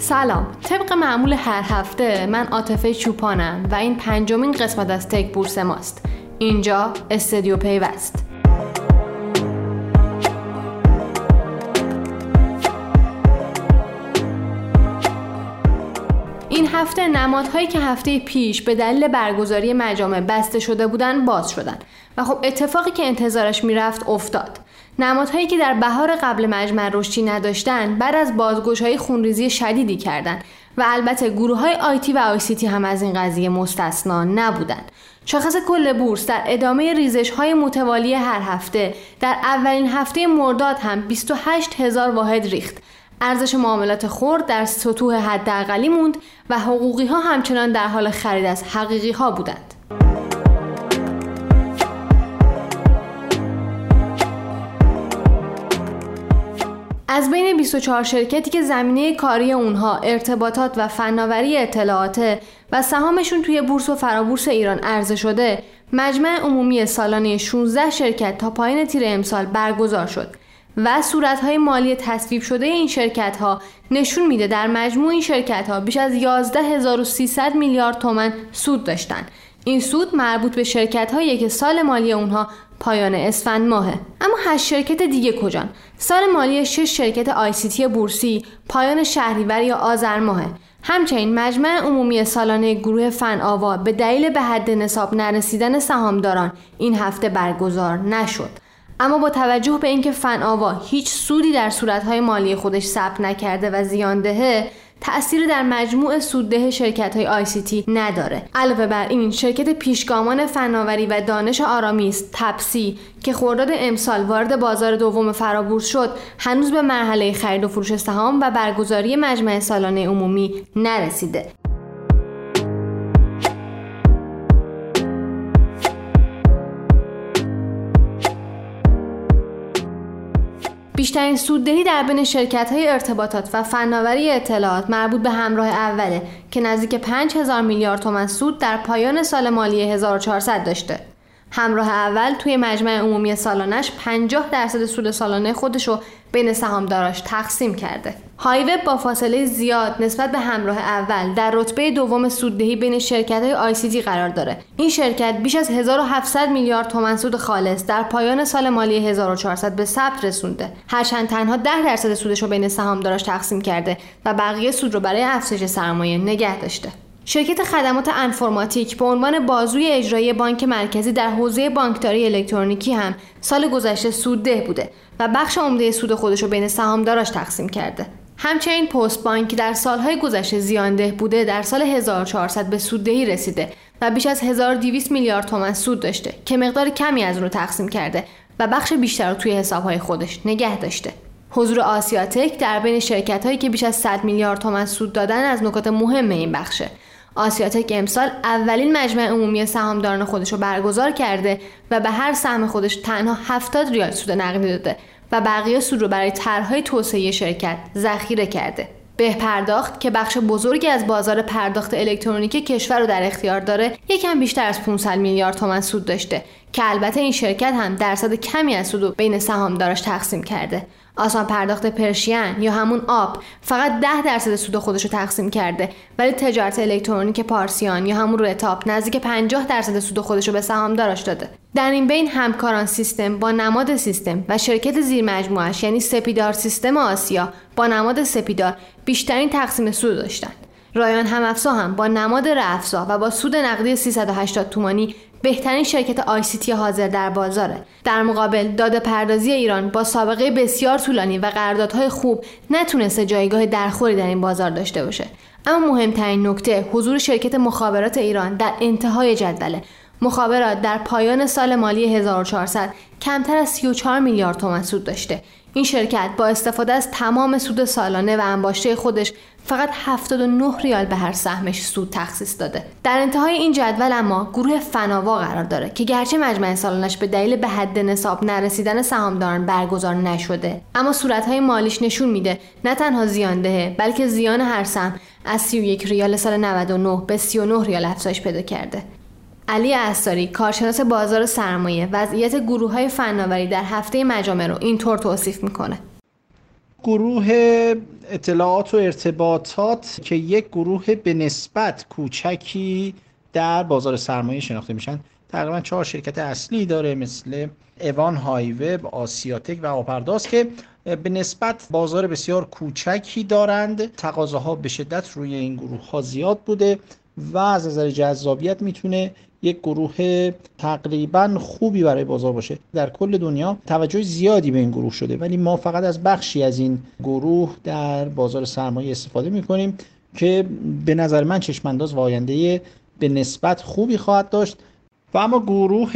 سلام. طبق معمول هر هفته من عاطفه چوپانم و این پنجمین قسمت از تک بورس ماست. اینجا استدیو پیوست. هفته نمادهایی که هفته پیش به دلیل برگزاری مجامع بسته شده بودن باز شدن. و خب اتفاقی که انتظارش می‌رفت افتاد. نمادهایی که در بهار قبل مجمع رشدی نداشتن بعد از بازگوش های خونریزی شدیدی کردند و البته گروه های آیتی و آیسیتی هم از این قضیه مستثنا نبودند. شاخص کل بورس در ادامه ریزش های متوالی هر هفته در اولین هفته مرداد هم 28 هزار واحد ریخت. ارزش معاملات خورد در سطوح حداقلی موند و حقوقی ها همچنان در حال خرید از حقیقی ها بودند. از بین 24 شرکتی که زمینه کاری اونها ارتباطات و فناوری اطلاعات و سهامشون توی بورس و فرابورس ایران عرضه شده مجمع عمومی سالانه 16 شرکت تا پایین تیر امسال برگزار شد و صورتهای مالی تصویب شده این شرکت ها نشون میده در مجموع این شرکت ها بیش از 11300 میلیارد تومن سود داشتن. این سود مربوط به شرکت هایی که سال مالی اونها پایان اسفند ماهه. اما هشت شرکت دیگه کجان؟ سال مالی شش شرکت آیسیتی بورسی پایان شهریور یا آذر ماهه. همچنین مجمع عمومی سالانه گروه فن آوا به دلیل به حد نصاب نرسیدن سهامداران این هفته برگزار نشد. اما با توجه به اینکه فن آوا هیچ سودی در صورتهای مالی خودش ثبت نکرده و زیاندهه تأثیر در مجموع سودده شرکت های آی نداره. علاوه بر این شرکت پیشگامان فناوری و دانش آرامی است تپسی که خرداد امسال وارد بازار دوم فرابورس شد هنوز به مرحله خرید و فروش سهام و برگزاری مجمع سالانه عمومی نرسیده. بیشترین سوددهی در بین شرکت های ارتباطات و فناوری اطلاعات مربوط به همراه اوله که نزدیک 5000 میلیارد تومن سود در پایان سال مالی 1400 داشته. همراه اول توی مجمع عمومی سالانش 50 درصد سود سالانه خودشو بین سهامداراش تقسیم کرده. هایوب با فاصله زیاد نسبت به همراه اول در رتبه دوم سوددهی بین شرکت های آی قرار داره. این شرکت بیش از 1700 میلیارد تومن سود خالص در پایان سال مالی 1400 به ثبت رسونده. هرچند تنها 10 درصد سودش رو بین سهامداراش تقسیم کرده و بقیه سود رو برای افزایش سرمایه نگه داشته. شرکت خدمات انفرماتیک به عنوان بازوی اجرایی بانک مرکزی در حوزه بانکداری الکترونیکی هم سال گذشته سودده بوده و بخش عمده سود خودش رو بین سهامداراش تقسیم کرده. همچنین پست بانک در سالهای گذشته زیانده بوده در سال 1400 به سوددهی رسیده و بیش از 1200 میلیارد تومن سود داشته که مقدار کمی از اون رو تقسیم کرده و بخش بیشتر رو توی حسابهای خودش نگه داشته. حضور آسیاتک در بین شرکت هایی که بیش از 100 میلیارد تومن سود دادن از نکات مهم این بخشه آسیاتک امسال اولین مجمع عمومی سهامداران خودش رو برگزار کرده و به هر سهم خودش تنها 70 ریال سود نقدی داده و بقیه سود رو برای طرحهای توسعه شرکت ذخیره کرده. به پرداخت که بخش بزرگی از بازار پرداخت الکترونیکی کشور رو در اختیار داره یکم بیشتر از 500 میلیارد تومن سود داشته که البته این شرکت هم درصد کمی از سود رو بین سهامداراش تقسیم کرده آسان پرداخت پرشین یا همون آب. فقط 10 درصد سود خودش رو تقسیم کرده. ولی تجارت الکترونیک پارسیان یا همون روتاپ نزدیک 50 درصد سود خودش رو به سهامدارش داده. در این بین همکاران سیستم با نماد سیستم و شرکت زیر مجموعش یعنی سپیدار سیستم آسیا با نماد سپیدار بیشترین تقسیم سود داشتند رایان همافزا هم با نماد رفزا و با سود نقدی 380 تومانی بهترین شرکت آیسیتی حاضر در بازاره. در مقابل داده پردازی ایران با سابقه بسیار طولانی و قراردادهای خوب نتونسته جایگاه درخوری در این بازار داشته باشه. اما مهمترین نکته حضور شرکت مخابرات ایران در انتهای جدوله. مخابرات در پایان سال مالی 1400 کمتر از 34 میلیارد تومان سود داشته. این شرکت با استفاده از تمام سود سالانه و انباشته خودش فقط 79 ریال به هر سهمش سود تخصیص داده. در انتهای این جدول اما گروه فناوا قرار داره که گرچه مجمع سالانش به دلیل به حد نصاب نرسیدن سهامداران برگزار نشده اما صورتهای مالیش نشون میده نه تنها زیاندهه بلکه زیان هر سهم از 31 ریال سال 99 به 39 ریال افزایش پیدا کرده. علی اساری کارشناس بازار سرمایه وضعیت گروه های فناوری در هفته مجامع رو اینطور توصیف می‌کنه. گروه اطلاعات و ارتباطات که یک گروه به نسبت کوچکی در بازار سرمایه شناخته میشن تقریبا چهار شرکت اصلی داره مثل اوان هایوب، آسیاتک و آپرداز که به نسبت بازار بسیار کوچکی دارند. تقاضاها به شدت روی این گروه ها زیاد بوده و از نظر جذابیت می‌تونه یک گروه تقریبا خوبی برای بازار باشه. در کل دنیا توجه زیادی به این گروه شده ولی ما فقط از بخشی از این گروه در بازار سرمایه استفاده می‌کنیم که به نظر من چشمانداز و آینده به نسبت خوبی خواهد داشت. و اما گروه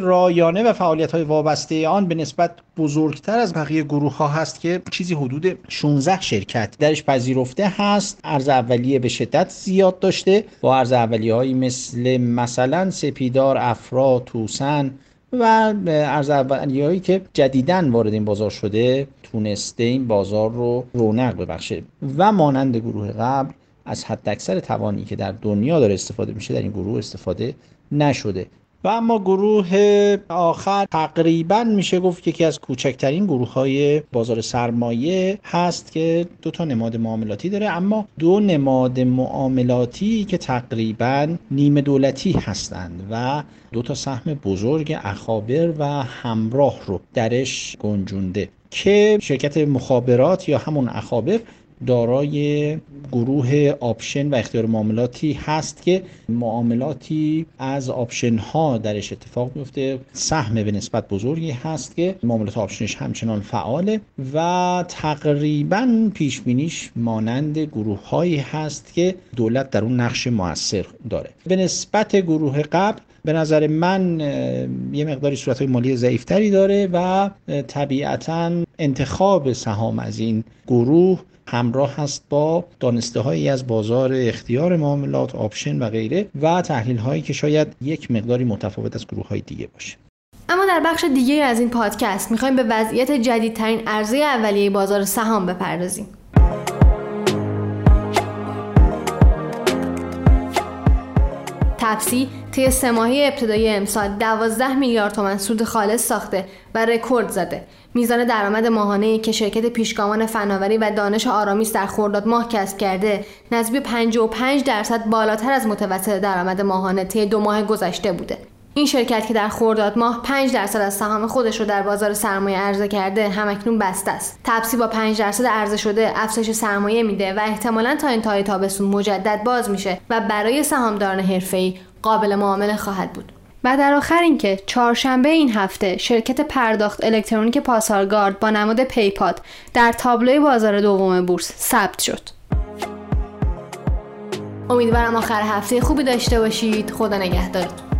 رایانه و فعالیت های وابسته آن به نسبت بزرگتر از بقیه گروه ها هست که چیزی حدود 16 شرکت درش پذیرفته هست. ارز اولیه به شدت زیاد داشته. با ارز اولیه هایی مثل مثلا سپیدار افرا توسن و ارز اولیه هایی که جدیدن وارد این بازار شده تونسته این بازار رو رونق ببخشه. و مانند گروه قبل از حداکثر توانی که در دنیا داره استفاده میشه در این گروه استفاده نشده. و اما گروه آخر تقریبا میشه گفت یکی از کوچکترین گروه های بازار سرمایه هست که دو تا نماد معاملاتی داره اما دو نماد معاملاتی که تقریبا نیمه دولتی هستند و دو تا سهم بزرگ اخابر و همراه رو درش گنجونده که شرکت مخابرات یا همون اخابر دارای گروه option و اختیار معاملاتی هست که معاملاتی از option ها درش اتفاق میفته سهم به نسبت بزرگی هست که معاملات option ش همچنان فعاله و تقریبا پیش بینیش مانند گروه هایی هست که دولت در اون نقش موثر داره. به نسبت گروه قبل به نظر من یه مقداری صورت های مالی ضعیفتری داره و طبیعتا انتخاب سهام از این گروه همراه هست با دانسته هایی از بازار اختیار معاملات آپشن و غیره و تحلیل هایی که شاید یک مقداری متفاوت از گروه های دیگه باشه. اما در بخش دیگه از این پادکست می‌خوایم به وضعیت جدیدترین عرضه اولیه بازار سهام بپردازیم. تپسی طی سه ماهی ابتدایی امسال 12 میلیارد تومن سود خالص ساخته و رکورد زده. میزان درآمد ماهانه که شرکت پیشگامان فناوری و دانش آرامیس در خرداد ماه کسب کرده نسبی 55 درصد بالاتر از متوسط درآمد ماهانه طی دو ماه گذشته بوده. این شرکت که در خرداد ماه 5 درصد از سهام خودش رو در بازار سرمایه عرضه کرده همکنون بسته است. تپسی با 5 درصد عرضه شده افزایش سرمایه میده و احتمالا تا انتهای تابستون مجدد باز میشه و برای سهامداران حرفه‌ای قابل معامله خواهد بود. و در آخر اینکه چهارشنبه این هفته شرکت پرداخت الکترونیک پاسارگارد با نماد پیپاد در تابلوی بازار دوم بورس ثبت شد. امیدوارم آخر هفته خوبی داشته باشید. خدا نگهدارتون.